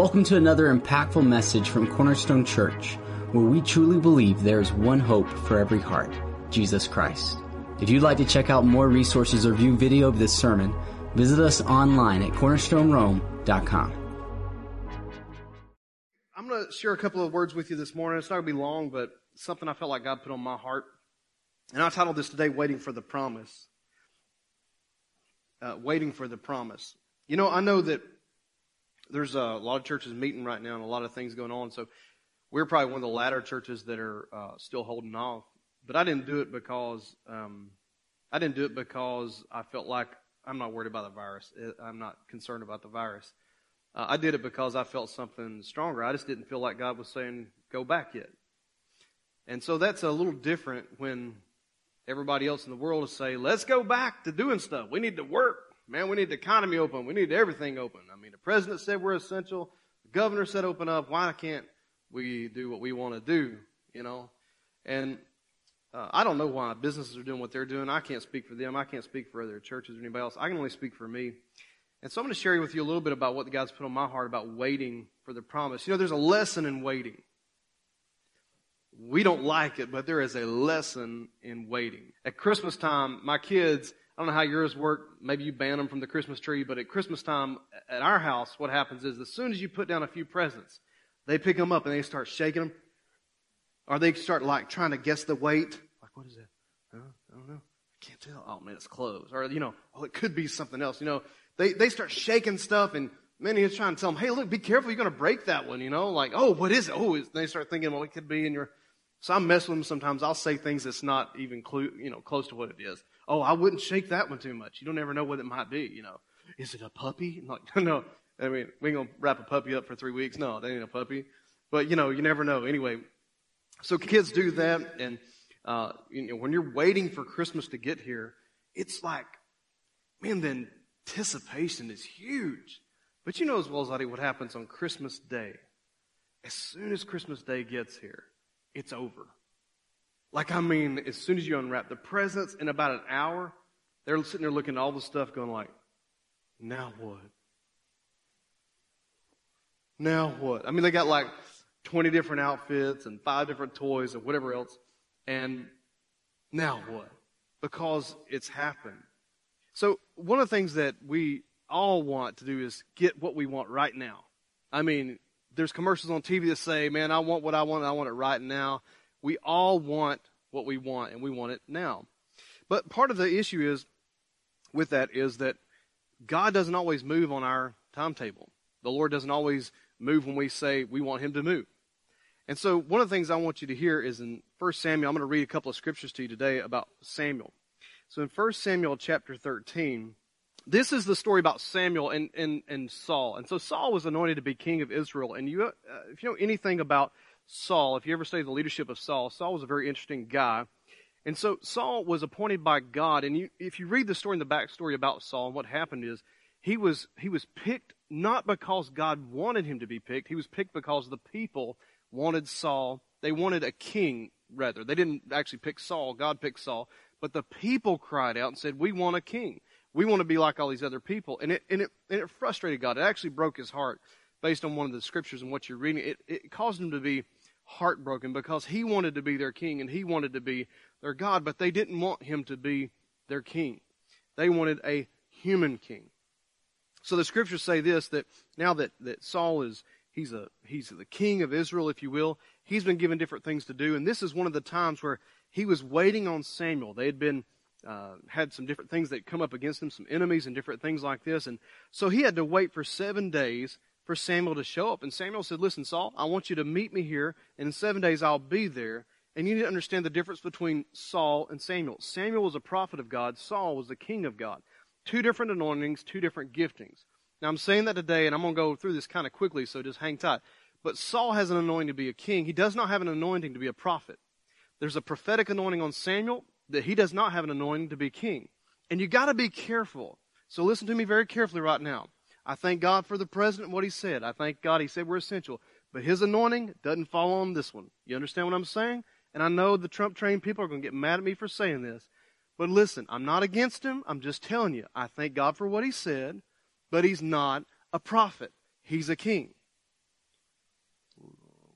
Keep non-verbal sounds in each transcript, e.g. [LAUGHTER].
Welcome to another impactful message from Cornerstone Church, where we truly believe there is one hope for every heart Jesus Christ. If you'd like to check out more resources or view video of this sermon, visit us online at cornerstonerome.com. I'm going to share a couple of words with you this morning. It's not going to be long, but something I felt like God put on my heart. And I titled this today, Waiting for the Promise. Uh, waiting for the Promise. You know, I know that there's a lot of churches meeting right now and a lot of things going on. So we're probably one of the latter churches that are uh, still holding off. But I didn't do it because um, I didn't do it because I felt like I'm not worried about the virus. I'm not concerned about the virus. Uh, I did it because I felt something stronger. I just didn't feel like God was saying go back yet. And so that's a little different when everybody else in the world is saying, let's go back to doing stuff. We need to work. Man, we need the economy open. We need everything open. I mean, the president said we're essential. The governor said open up. Why can't we do what we want to do? You know? And uh, I don't know why businesses are doing what they're doing. I can't speak for them. I can't speak for other churches or anybody else. I can only speak for me. And so I'm going to share with you a little bit about what God's put on my heart about waiting for the promise. You know, there's a lesson in waiting. We don't like it, but there is a lesson in waiting. At Christmas time, my kids, I don't know how yours work. Maybe you ban them from the Christmas tree, but at Christmas time at our house, what happens is as soon as you put down a few presents, they pick them up and they start shaking them. Or they start like trying to guess the weight. Like, what is that? Huh? I don't know. I can't tell. Oh man, it's clothes. Or, you know, oh, it could be something else. You know, they, they start shaking stuff and many is trying to tell them, hey, look, be careful. You're going to break that one, you know, like, oh, what is it? Oh, they start thinking, well, it could be in your, so I mess with them sometimes. I'll say things that's not even clue, you know, close to what it is oh, I wouldn't shake that one too much. You don't ever know what it might be, you know. Is it a puppy? Like, [LAUGHS] no, I mean, we ain't gonna wrap a puppy up for three weeks. No, that ain't a puppy. But you know, you never know. Anyway, so kids do that, and uh, you know, when you're waiting for Christmas to get here, it's like, man, the anticipation is huge. But you know as well as I do what happens on Christmas Day. As soon as Christmas Day gets here, it's over. Like, I mean, as soon as you unwrap the presents, in about an hour, they're sitting there looking at all the stuff going like, now what? Now what? I mean, they got like 20 different outfits and five different toys and whatever else. And now what? Because it's happened. So one of the things that we all want to do is get what we want right now. I mean, there's commercials on TV that say, man, I want what I want and I want it right now. We all want what we want, and we want it now. But part of the issue is with that is that God doesn't always move on our timetable. The Lord doesn't always move when we say we want Him to move. And so, one of the things I want you to hear is in 1 Samuel, I'm going to read a couple of scriptures to you today about Samuel. So, in 1 Samuel chapter 13, this is the story about Samuel and, and, and Saul. And so, Saul was anointed to be king of Israel. And you, uh, if you know anything about Saul, if you ever study the leadership of Saul, Saul was a very interesting guy. And so Saul was appointed by God. And you, if you read the story in the backstory about Saul, and what happened is he was, he was picked not because God wanted him to be picked. He was picked because the people wanted Saul. They wanted a king, rather. They didn't actually pick Saul. God picked Saul. But the people cried out and said, we want a king. We want to be like all these other people. And it, and it, and it frustrated God. It actually broke his heart based on one of the scriptures and what you're reading. It, it caused him to be heartbroken because he wanted to be their king and he wanted to be their God, but they didn't want him to be their king. They wanted a human king. So the scriptures say this that now that, that Saul is he's a he's the king of Israel, if you will, he's been given different things to do, and this is one of the times where he was waiting on Samuel. They had been uh, had some different things that come up against him, some enemies and different things like this, and so he had to wait for seven days for Samuel to show up. And Samuel said, Listen, Saul, I want you to meet me here, and in seven days I'll be there. And you need to understand the difference between Saul and Samuel. Samuel was a prophet of God, Saul was the king of God. Two different anointings, two different giftings. Now I'm saying that today, and I'm going to go through this kind of quickly, so just hang tight. But Saul has an anointing to be a king. He does not have an anointing to be a prophet. There's a prophetic anointing on Samuel that he does not have an anointing to be king. And you got to be careful. So listen to me very carefully right now. I thank God for the president what he said. I thank God he said we're essential. But his anointing doesn't fall on this one. You understand what I'm saying? And I know the Trump trained people are going to get mad at me for saying this. But listen, I'm not against him. I'm just telling you. I thank God for what he said, but he's not a prophet. He's a king.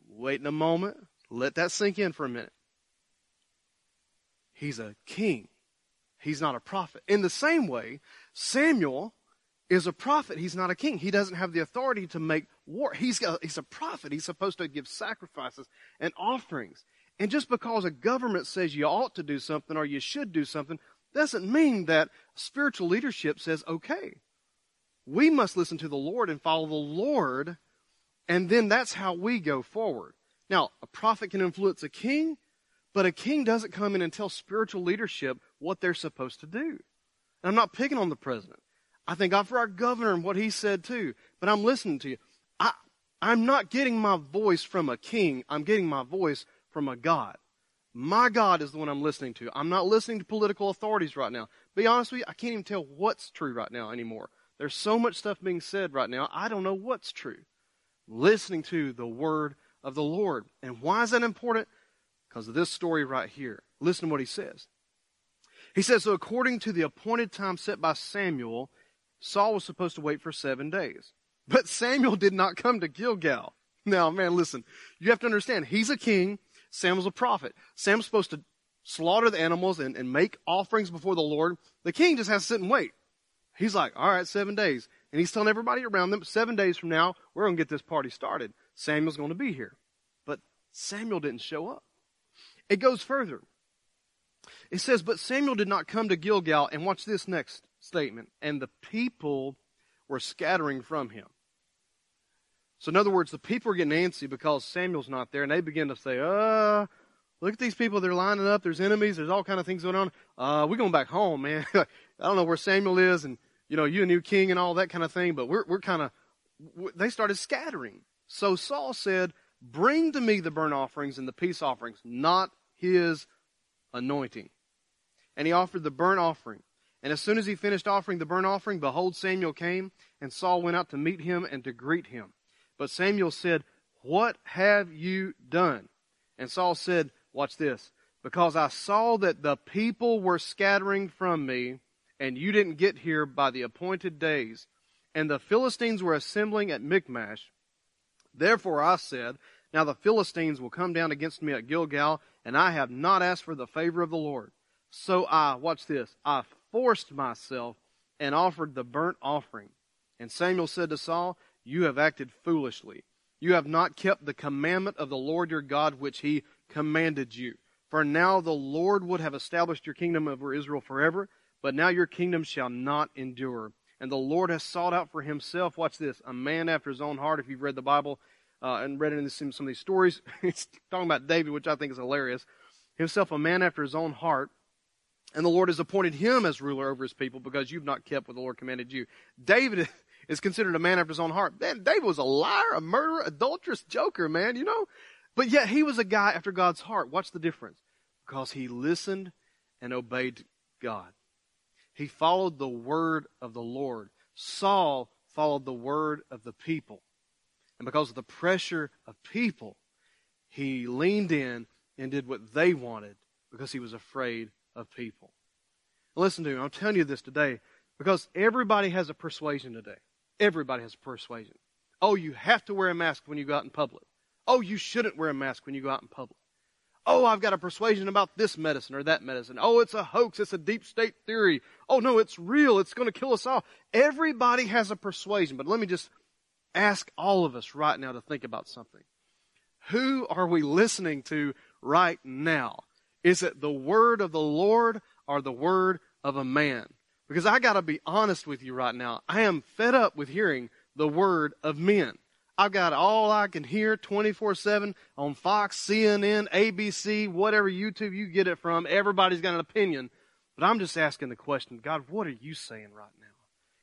Wait in a moment. Let that sink in for a minute. He's a king. He's not a prophet. In the same way, Samuel is a prophet. He's not a king. He doesn't have the authority to make war. He's a, he's a prophet. He's supposed to give sacrifices and offerings. And just because a government says you ought to do something or you should do something doesn't mean that spiritual leadership says, okay, we must listen to the Lord and follow the Lord, and then that's how we go forward. Now, a prophet can influence a king, but a king doesn't come in and tell spiritual leadership what they're supposed to do. And I'm not picking on the president. I thank God for our governor and what he said too, but I'm listening to you. I, I'm not getting my voice from a king. I'm getting my voice from a God. My God is the one I'm listening to. I'm not listening to political authorities right now. Be honest with you, I can't even tell what's true right now anymore. There's so much stuff being said right now, I don't know what's true. Listening to the word of the Lord. And why is that important? Because of this story right here. Listen to what he says. He says, So according to the appointed time set by Samuel, Saul was supposed to wait for seven days. But Samuel did not come to Gilgal. Now, man, listen, you have to understand, he's a king, Samuel's a prophet. Sam's supposed to slaughter the animals and, and make offerings before the Lord. The king just has to sit and wait. He's like, all right, seven days. And he's telling everybody around them, seven days from now, we're going to get this party started. Samuel's going to be here. But Samuel didn't show up. It goes further. It says, But Samuel did not come to Gilgal. And watch this next statement. And the people were scattering from him. So, in other words, the people are getting antsy because Samuel's not there. And they begin to say, Uh, look at these people. They're lining up. There's enemies. There's all kind of things going on. Uh, we're going back home, man. [LAUGHS] I don't know where Samuel is and, you know, you a new king and all that kind of thing. But we're, we're kind of, they started scattering. So Saul said, Bring to me the burnt offerings and the peace offerings, not his anointing. And he offered the burnt offering. And as soon as he finished offering the burnt offering, behold, Samuel came, and Saul went out to meet him and to greet him. But Samuel said, What have you done? And Saul said, Watch this. Because I saw that the people were scattering from me, and you didn't get here by the appointed days, and the Philistines were assembling at Michmash. Therefore I said, Now the Philistines will come down against me at Gilgal, and I have not asked for the favor of the Lord. So I, watch this, I forced myself and offered the burnt offering. And Samuel said to Saul, You have acted foolishly. You have not kept the commandment of the Lord your God which he commanded you. For now the Lord would have established your kingdom over Israel forever, but now your kingdom shall not endure. And the Lord has sought out for himself, watch this, a man after his own heart. If you've read the Bible uh, and read it in some of these stories, [LAUGHS] it's talking about David, which I think is hilarious. Himself a man after his own heart. And the Lord has appointed him as ruler over his people because you've not kept what the Lord commanded you. David [LAUGHS] is considered a man after his own heart. Man, David was a liar, a murderer, adulterous joker, man, you know? But yet he was a guy after God's heart. What's the difference? Because he listened and obeyed God. He followed the word of the Lord. Saul followed the word of the people. And because of the pressure of people, he leaned in and did what they wanted because he was afraid of people. Listen to me. I'm telling you this today because everybody has a persuasion today. Everybody has a persuasion. Oh, you have to wear a mask when you go out in public. Oh, you shouldn't wear a mask when you go out in public. Oh, I've got a persuasion about this medicine or that medicine. Oh, it's a hoax. It's a deep state theory. Oh, no, it's real. It's going to kill us all. Everybody has a persuasion. But let me just ask all of us right now to think about something. Who are we listening to right now? Is it the word of the Lord or the word of a man? Because I got to be honest with you right now. I am fed up with hearing the word of men. I've got all I can hear 24 7 on Fox, CNN, ABC, whatever YouTube you get it from. Everybody's got an opinion. But I'm just asking the question God, what are you saying right now?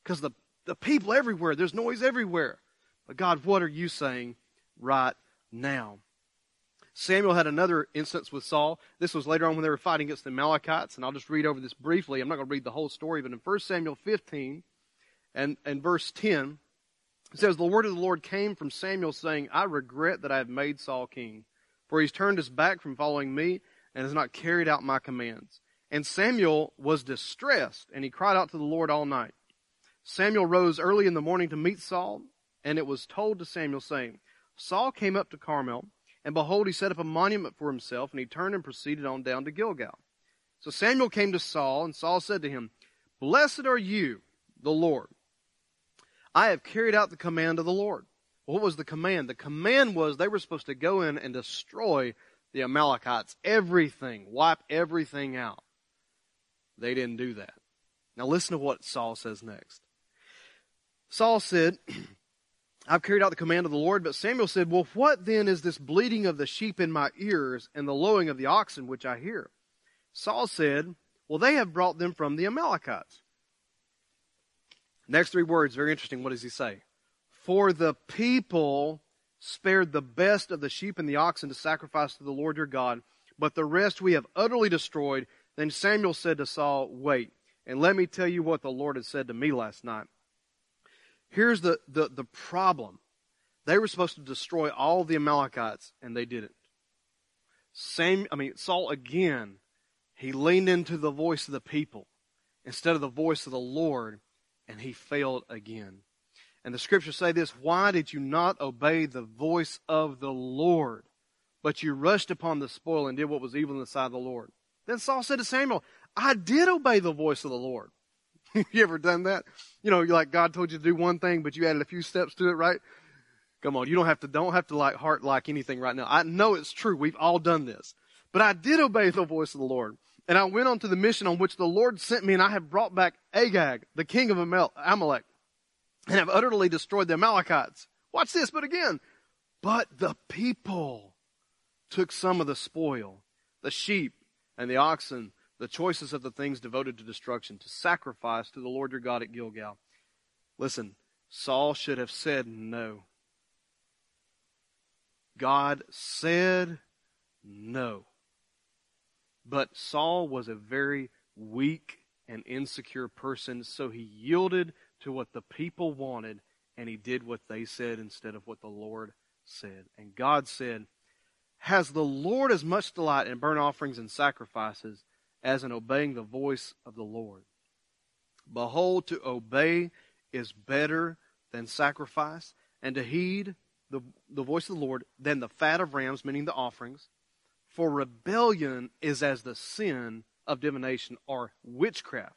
Because the, the people everywhere, there's noise everywhere. But God, what are you saying right now? Samuel had another instance with Saul. This was later on when they were fighting against the Amalekites, and I'll just read over this briefly. I'm not going to read the whole story, but in 1 Samuel 15 and, and verse 10, it says, The word of the Lord came from Samuel, saying, I regret that I have made Saul king, for he's turned his back from following me and has not carried out my commands. And Samuel was distressed, and he cried out to the Lord all night. Samuel rose early in the morning to meet Saul, and it was told to Samuel, saying, Saul came up to Carmel, And behold, he set up a monument for himself, and he turned and proceeded on down to Gilgal. So Samuel came to Saul, and Saul said to him, Blessed are you, the Lord. I have carried out the command of the Lord. What was the command? The command was they were supposed to go in and destroy the Amalekites, everything, wipe everything out. They didn't do that. Now listen to what Saul says next. Saul said, [CLEARS THROAT] I've carried out the command of the Lord, but Samuel said, Well, what then is this bleating of the sheep in my ears and the lowing of the oxen which I hear? Saul said, Well, they have brought them from the Amalekites. Next three words, very interesting. What does he say? For the people spared the best of the sheep and the oxen to sacrifice to the Lord your God, but the rest we have utterly destroyed. Then Samuel said to Saul, Wait, and let me tell you what the Lord had said to me last night. Here's the, the, the problem. They were supposed to destroy all the Amalekites, and they didn't. Same, I mean, Saul again, he leaned into the voice of the people instead of the voice of the Lord, and he failed again. And the scriptures say this Why did you not obey the voice of the Lord, but you rushed upon the spoil and did what was evil in the sight of the Lord? Then Saul said to Samuel, I did obey the voice of the Lord. [LAUGHS] you ever done that? You know, like God told you to do one thing, but you added a few steps to it, right? Come on, you don't have to, don't have to like heart like anything right now. I know it's true. We've all done this. But I did obey the voice of the Lord. And I went on to the mission on which the Lord sent me, and I have brought back Agag, the king of Amalek, and have utterly destroyed the Amalekites. Watch this, but again, but the people took some of the spoil, the sheep and the oxen, the choices of the things devoted to destruction, to sacrifice to the Lord your God at Gilgal. Listen, Saul should have said no. God said no. But Saul was a very weak and insecure person, so he yielded to what the people wanted and he did what they said instead of what the Lord said. And God said, Has the Lord as much delight in burnt offerings and sacrifices as in obeying the voice of the Lord. Behold, to obey is better than sacrifice, and to heed the, the voice of the Lord than the fat of rams, meaning the offerings. For rebellion is as the sin of divination or witchcraft.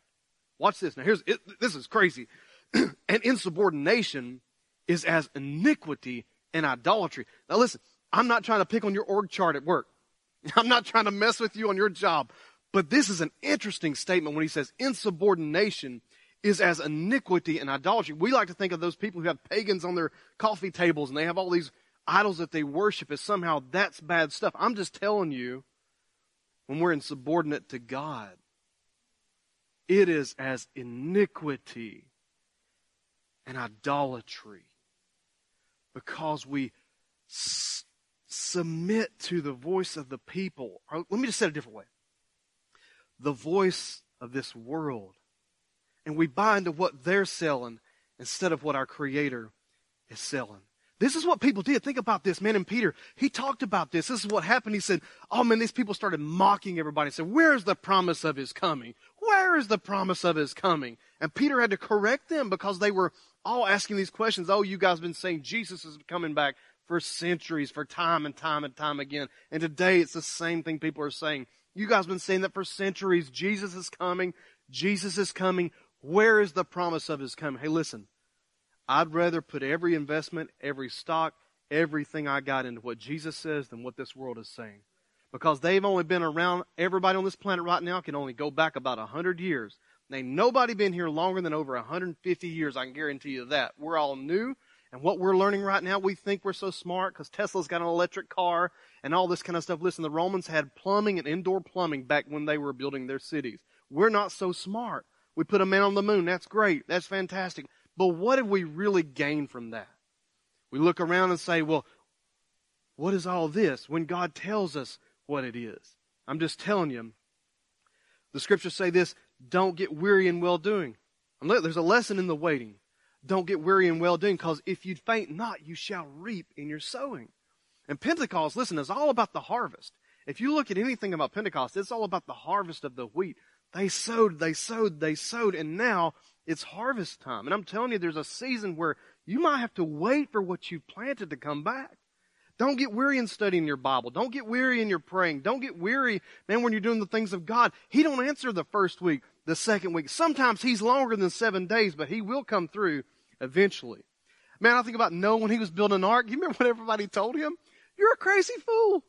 Watch this. Now, here's it, this is crazy. [CLEARS THROAT] and insubordination is as iniquity and idolatry. Now, listen, I'm not trying to pick on your org chart at work. [LAUGHS] I'm not trying to mess with you on your job. But this is an interesting statement when he says insubordination is as iniquity and idolatry. We like to think of those people who have pagans on their coffee tables and they have all these idols that they worship as somehow that's bad stuff. I'm just telling you, when we're insubordinate to God, it is as iniquity and idolatry because we s- submit to the voice of the people. Or let me just say it a different way the voice of this world. And we buy into what they're selling instead of what our Creator is selling. This is what people did. Think about this, man. And Peter, he talked about this. This is what happened. He said, Oh man, these people started mocking everybody. He said, Where's the promise of his coming? Where is the promise of his coming? And Peter had to correct them because they were all asking these questions. Oh, you guys have been saying Jesus is coming back for centuries, for time and time and time again. And today it's the same thing people are saying. You guys have been saying that for centuries. Jesus is coming. Jesus is coming. Where is the promise of his coming? Hey, listen. I'd rather put every investment, every stock, everything I got into what Jesus says than what this world is saying. Because they've only been around, everybody on this planet right now can only go back about 100 years. Ain't nobody been here longer than over 150 years, I can guarantee you that. We're all new, and what we're learning right now, we think we're so smart because Tesla's got an electric car and all this kind of stuff. Listen, the Romans had plumbing and indoor plumbing back when they were building their cities. We're not so smart. We put a man on the moon. That's great. That's fantastic. But what have we really gained from that? We look around and say, well, what is all this when God tells us what it is? I'm just telling you. The scriptures say this don't get weary in well doing. There's a lesson in the waiting. Don't get weary in well doing, because if you faint not, you shall reap in your sowing. And Pentecost, listen, is all about the harvest. If you look at anything about Pentecost, it's all about the harvest of the wheat. They sowed, they sowed, they sowed, and now it's harvest time. And I'm telling you, there's a season where you might have to wait for what you planted to come back. Don't get weary in studying your Bible. Don't get weary in your praying. Don't get weary, man, when you're doing the things of God. He don't answer the first week, the second week. Sometimes he's longer than seven days, but he will come through eventually. Man, I think about Noah when he was building an ark. You remember what everybody told him? You're a crazy fool.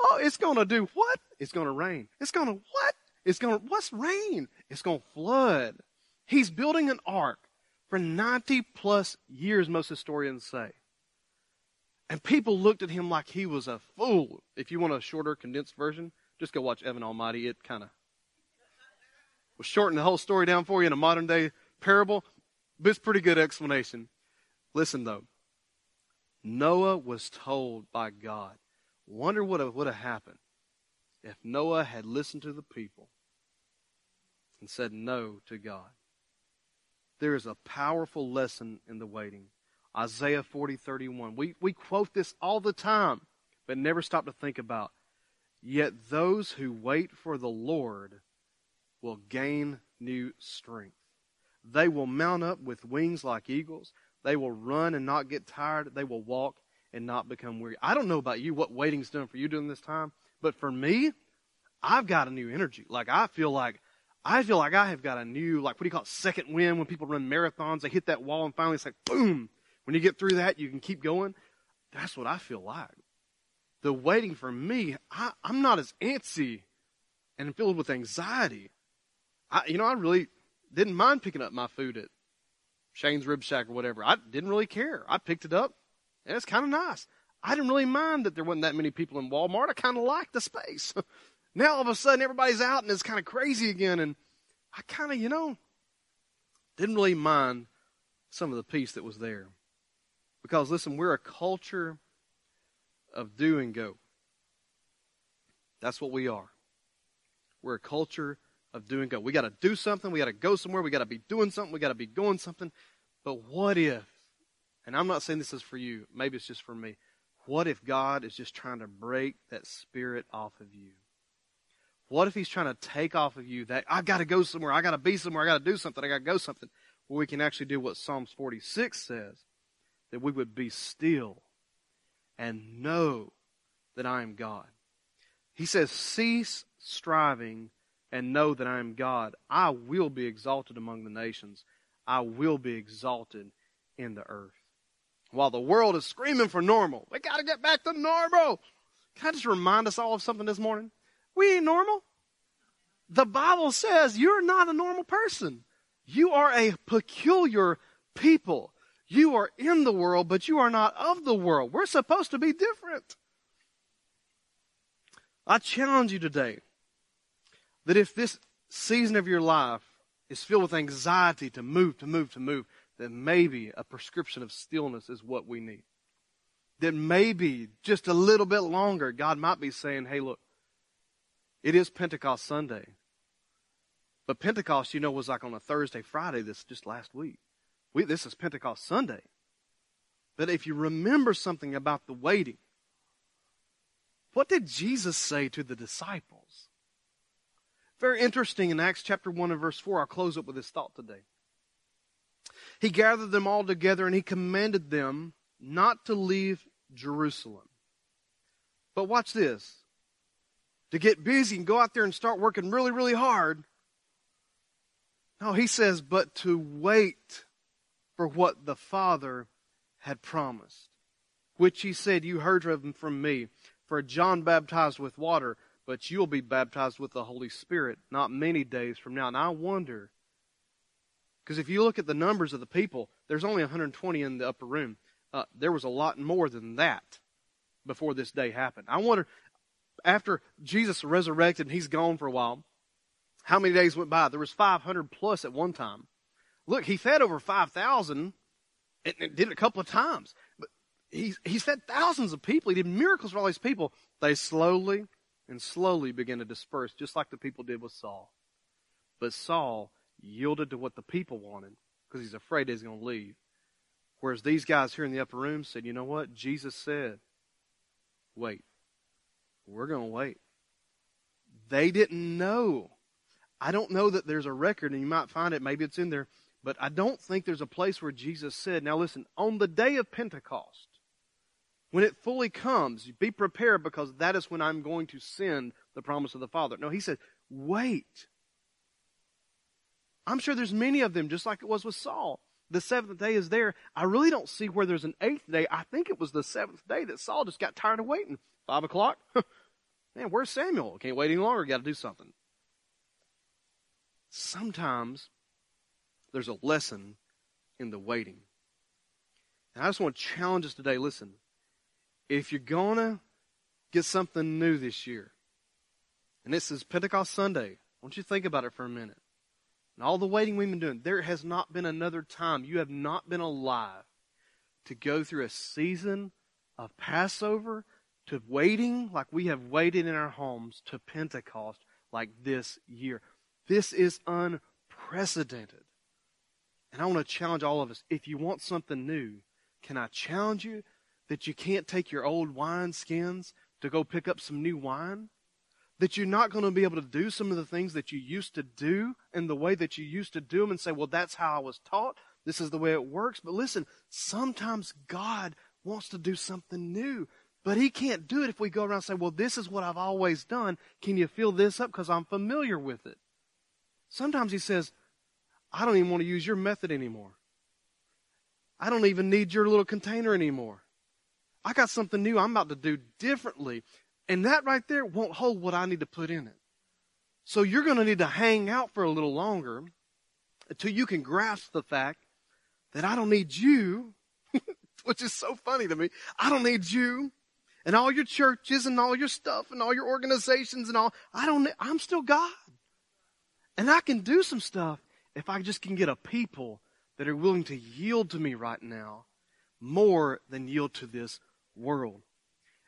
Oh, it's gonna do what? It's gonna rain. It's gonna what? It's gonna, what's rain? It's gonna flood. He's building an ark for 90 plus years, most historians say. And people looked at him like he was a fool. If you want a shorter, condensed version, just go watch Evan Almighty. It kind of will shorten the whole story down for you in a modern day parable, but it's pretty good explanation. Listen though, Noah was told by God. Wonder what would have happened if Noah had listened to the people and said no to God. There is a powerful lesson in the waiting. Isaiah 40, 31. We, we quote this all the time, but never stop to think about. Yet those who wait for the Lord will gain new strength. They will mount up with wings like eagles. They will run and not get tired. They will walk and not become weary. I don't know about you, what waiting's done for you during this time, but for me, I've got a new energy. Like I feel like I feel like I have got a new, like what do you call it, second wind when people run marathons, they hit that wall and finally it's like boom. When you get through that, you can keep going. That's what I feel like. The waiting for me, I, I'm not as antsy and filled with anxiety. I, you know, I really didn't mind picking up my food at Shane's Rib Shack or whatever. I didn't really care. I picked it up, and it's kind of nice. I didn't really mind that there wasn't that many people in Walmart. I kind of liked the space. [LAUGHS] now all of a sudden everybody's out and it's kind of crazy again, and I kind of, you know, didn't really mind some of the peace that was there. Because listen, we're a culture of do and go. That's what we are. We're a culture of do and go. We got to do something. We got to go somewhere. We got to be doing something. We got to be going something. But what if, and I'm not saying this is for you, maybe it's just for me. What if God is just trying to break that spirit off of you? What if He's trying to take off of you that I've got to go somewhere, I got to be somewhere, I got to do something, I got to go something? Well, we can actually do what Psalms 46 says that we would be still and know that I am God. He says, Cease striving and know that I am God. I will be exalted among the nations, I will be exalted in the earth. While the world is screaming for normal, we got to get back to normal. Can I just remind us all of something this morning? We ain't normal. The Bible says you're not a normal person. You are a peculiar people. You are in the world, but you are not of the world. We're supposed to be different. I challenge you today that if this season of your life is filled with anxiety to move, to move, to move, then maybe a prescription of stillness is what we need. That maybe just a little bit longer, God might be saying, hey, look, it is Pentecost Sunday. But Pentecost, you know, was like on a Thursday, Friday, this just last week. We, this is Pentecost Sunday. But if you remember something about the waiting, what did Jesus say to the disciples? Very interesting in Acts chapter 1 and verse 4. I'll close up with this thought today. He gathered them all together and he commanded them not to leave Jerusalem. But watch this. To get busy and go out there and start working really, really hard. No, he says, but to wait for what the Father had promised, which he said, You heard from me. For John baptized with water, but you'll be baptized with the Holy Spirit not many days from now. And I wonder, because if you look at the numbers of the people, there's only 120 in the upper room. Uh, there was a lot more than that before this day happened. I wonder, after Jesus resurrected and he's gone for a while, how many days went by? There was 500 plus at one time. Look, he fed over 5,000 and, did it a couple of times. But he, he fed thousands of people. He did miracles for all these people. They slowly and slowly began to disperse, just like the people did with Saul. But Saul yielded to what the people wanted because he's afraid he's going to leave. Whereas these guys here in the upper room said, you know what? Jesus said, wait. We're going to wait. They didn't know. I don't know that there's a record, and you might find it, maybe it's in there, but I don't think there's a place where Jesus said, now listen, on the day of Pentecost, When it fully comes, be prepared because that is when I'm going to send the promise of the Father. No, he said, wait. I'm sure there's many of them, just like it was with Saul. The seventh day is there. I really don't see where there's an eighth day. I think it was the seventh day that Saul just got tired of waiting. Five o'clock? [LAUGHS] Man, where's Samuel? Can't wait any longer. Got to do something. Sometimes there's a lesson in the waiting. And I just want to challenge us today. Listen, if you're going to get something new this year, and this is Pentecost Sunday, want you think about it for a minute. And all the waiting we've been doing, there has not been another time you have not been alive to go through a season of Passover to waiting like we have waited in our homes to Pentecost like this year. This is unprecedented. And I want to challenge all of us. If you want something new, can I challenge you that you can't take your old wine skins to go pick up some new wine? That you're not going to be able to do some of the things that you used to do in the way that you used to do them and say, well, that's how I was taught. This is the way it works. But listen, sometimes God wants to do something new. But he can't do it if we go around and say, well, this is what I've always done. Can you fill this up? Because I'm familiar with it. Sometimes he says, I don't even want to use your method anymore. I don't even need your little container anymore. I got something new I'm about to do differently. And that right there won't hold what I need to put in it. So you're going to need to hang out for a little longer until you can grasp the fact that I don't need you, [LAUGHS] which is so funny to me. I don't need you and all your churches and all your stuff and all your organizations and all. I don't, I'm still God. And I can do some stuff if I just can get a people that are willing to yield to me right now more than yield to this world.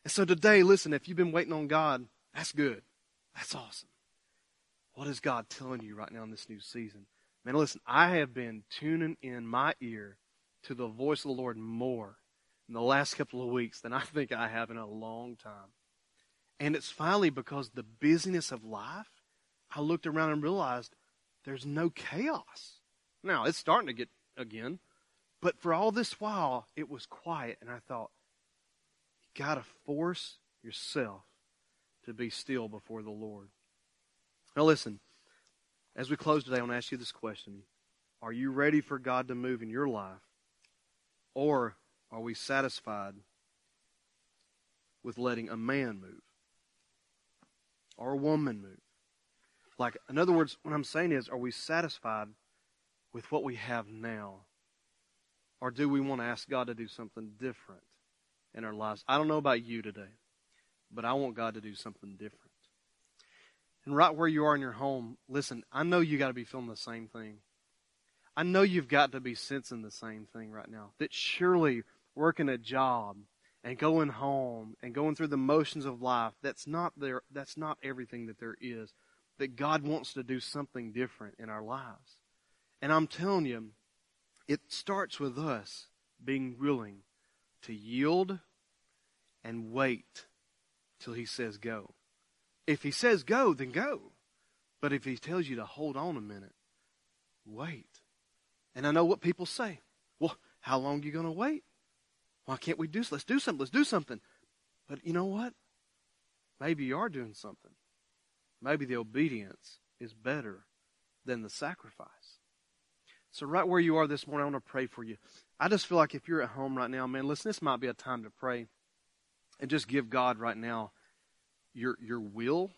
And so today, listen, if you've been waiting on God, that's good. That's awesome. What is God telling you right now in this new season? Man, listen, I have been tuning in my ear to the voice of the Lord more in the last couple of weeks than I think I have in a long time. And it's finally because the busyness of life, I looked around and realized there's no chaos. Now, it's starting to get again, but for all this while, it was quiet, and I thought, got to force yourself to be still before the Lord. Now, listen, as we close today, I want to ask you this question Are you ready for God to move in your life? Or are we satisfied with letting a man move or a woman move? Like, in other words, what I'm saying is, are we satisfied with what we have now? Or do we want to ask God to do something different in our lives? I don't know about you today, but I want God to do something different. And right where you are in your home, listen, I know you got to be feeling the same thing. I know you've got to be sensing the same thing right now. That surely working a job and going home and going through the motions of life, that's not there that's not everything that there is. That God wants to do something different in our lives. And I'm telling you, it starts with us being willing to yield and wait till he says go. If he says go, then go. But if he tells you to hold on a minute, wait. And I know what people say. Well, how long are you going to wait? Why can't we do? Let's do something. Let's do something. But you know what? Maybe you are doing something. Maybe the obedience is better than the sacrifice. So, right where you are this morning, I want to pray for you. I just feel like if you're at home right now, man, listen, this might be a time to pray and just give God right now your, your will.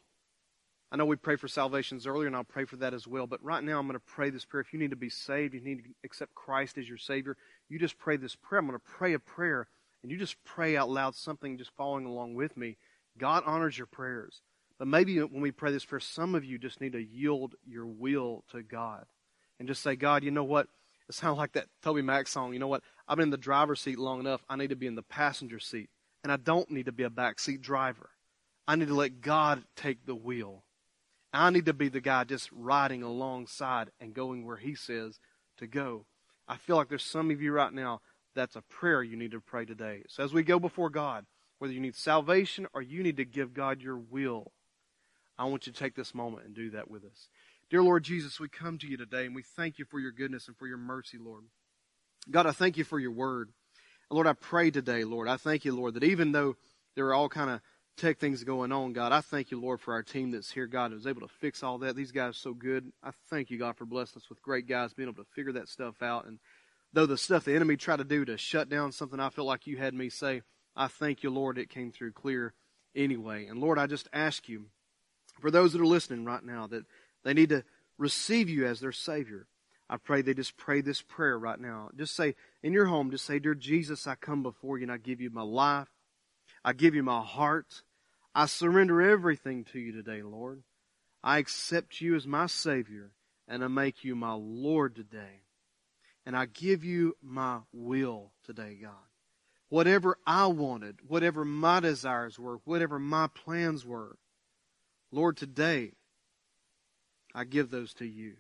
I know we prayed for salvations earlier, and I'll pray for that as well. But right now, I'm going to pray this prayer. If you need to be saved, you need to accept Christ as your Savior, you just pray this prayer. I'm going to pray a prayer, and you just pray out loud something just following along with me. God honors your prayers. But maybe when we pray this prayer, some of you just need to yield your will to God and just say, God, you know what? It sounds like that Toby Mac song. You know what? I've been in the driver's seat long enough. I need to be in the passenger seat. And I don't need to be a backseat driver. I need to let God take the wheel. I need to be the guy just riding alongside and going where He says to go. I feel like there's some of you right now that's a prayer you need to pray today. So as we go before God, whether you need salvation or you need to give God your will, I want you to take this moment and do that with us. Dear Lord Jesus, we come to you today and we thank you for your goodness and for your mercy, Lord. God, I thank you for your word. Lord, I pray today, Lord, I thank you, Lord, that even though there are all kind of tech things going on, God, I thank you, Lord, for our team that's here, God, who was able to fix all that. These guys are so good. I thank you, God, for blessing us with great guys, being able to figure that stuff out. And though the stuff the enemy tried to do to shut down something I feel like you had me say, I thank you, Lord, it came through clear anyway. And Lord, I just ask you, for those that are listening right now, that they need to receive you as their Savior. I pray they just pray this prayer right now. Just say, in your home, just say, Dear Jesus, I come before you and I give you my life. I give you my heart. I surrender everything to you today, Lord. I accept you as my Savior and I make you my Lord today. And I give you my will today, God. Whatever I wanted, whatever my desires were, whatever my plans were, Lord, today I give those to you.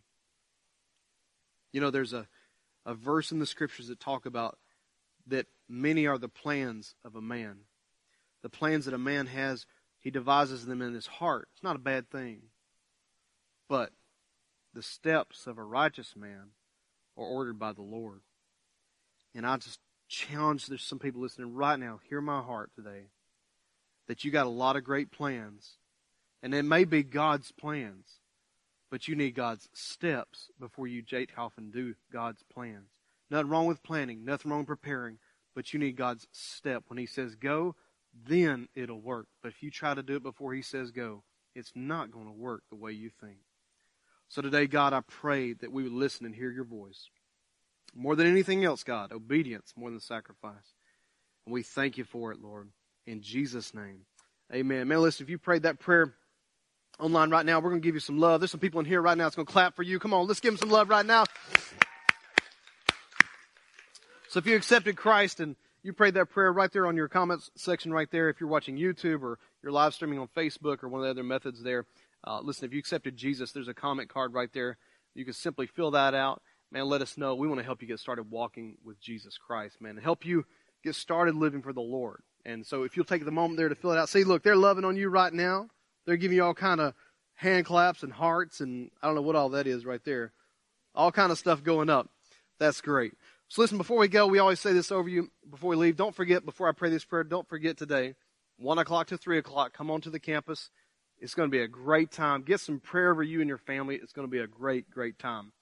You know, there's a, a verse in the scriptures that talk about that many are the plans of a man. The plans that a man has, he devises them in his heart. It's not a bad thing. But the steps of a righteous man are ordered by the Lord. And I just challenge there's some people listening right now, hear my heart today, that you got a lot of great plans. And it may be God's plans. But you need God's steps before you jate off and do God's plans. Nothing wrong with planning, nothing wrong with preparing, but you need God's step. When He says go, then it'll work. But if you try to do it before He says go, it's not going to work the way you think. So today, God, I pray that we would listen and hear your voice. More than anything else, God, obedience more than sacrifice. And we thank you for it, Lord. In Jesus' name. Amen. Man, listen, if you prayed that prayer, online right now. We're going to give you some love. There's some people in here right now that's going to clap for you. Come on, let's give them some love right now. So if you accepted Christ and you prayed that prayer right there on your comments section right there, if you're watching YouTube or you're live streaming on Facebook or one of the other methods there, uh, listen, if you accepted Jesus, there's a comment card right there. You can simply fill that out. Man, let us know. We want to help you get started walking with Jesus Christ, man, help you get started living for the Lord. And so if you'll take the moment there to fill it out, see, look, they're loving on you right now. They're giving you all kind of hand claps and hearts and I don't know what all that is right there. All kind of stuff going up. That's great. So listen, before we go, we always say this over you before we leave. Don't forget, before I pray this prayer, don't forget today, 1 o'clock to 3 o'clock, come on to the campus. It's going to be a great time. Get some prayer over you and your family. It's going to be a great, great time.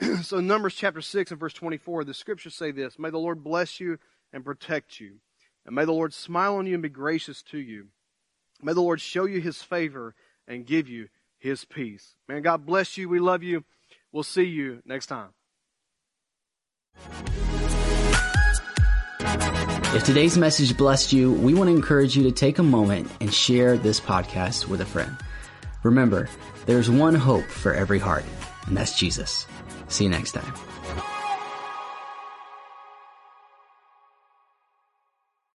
[CLEARS THROAT] so Numbers chapter 6 and verse 24, the scriptures say this, May the Lord bless you and protect you. And may the Lord smile on you and be gracious to you. May the Lord show you his favor and give you his peace. Man, God bless you. We love you. We'll see you next time. If today's message blessed you, we want to encourage you to take a moment and share this podcast with a friend. Remember, there's one hope for every heart, and that's Jesus. See you next time.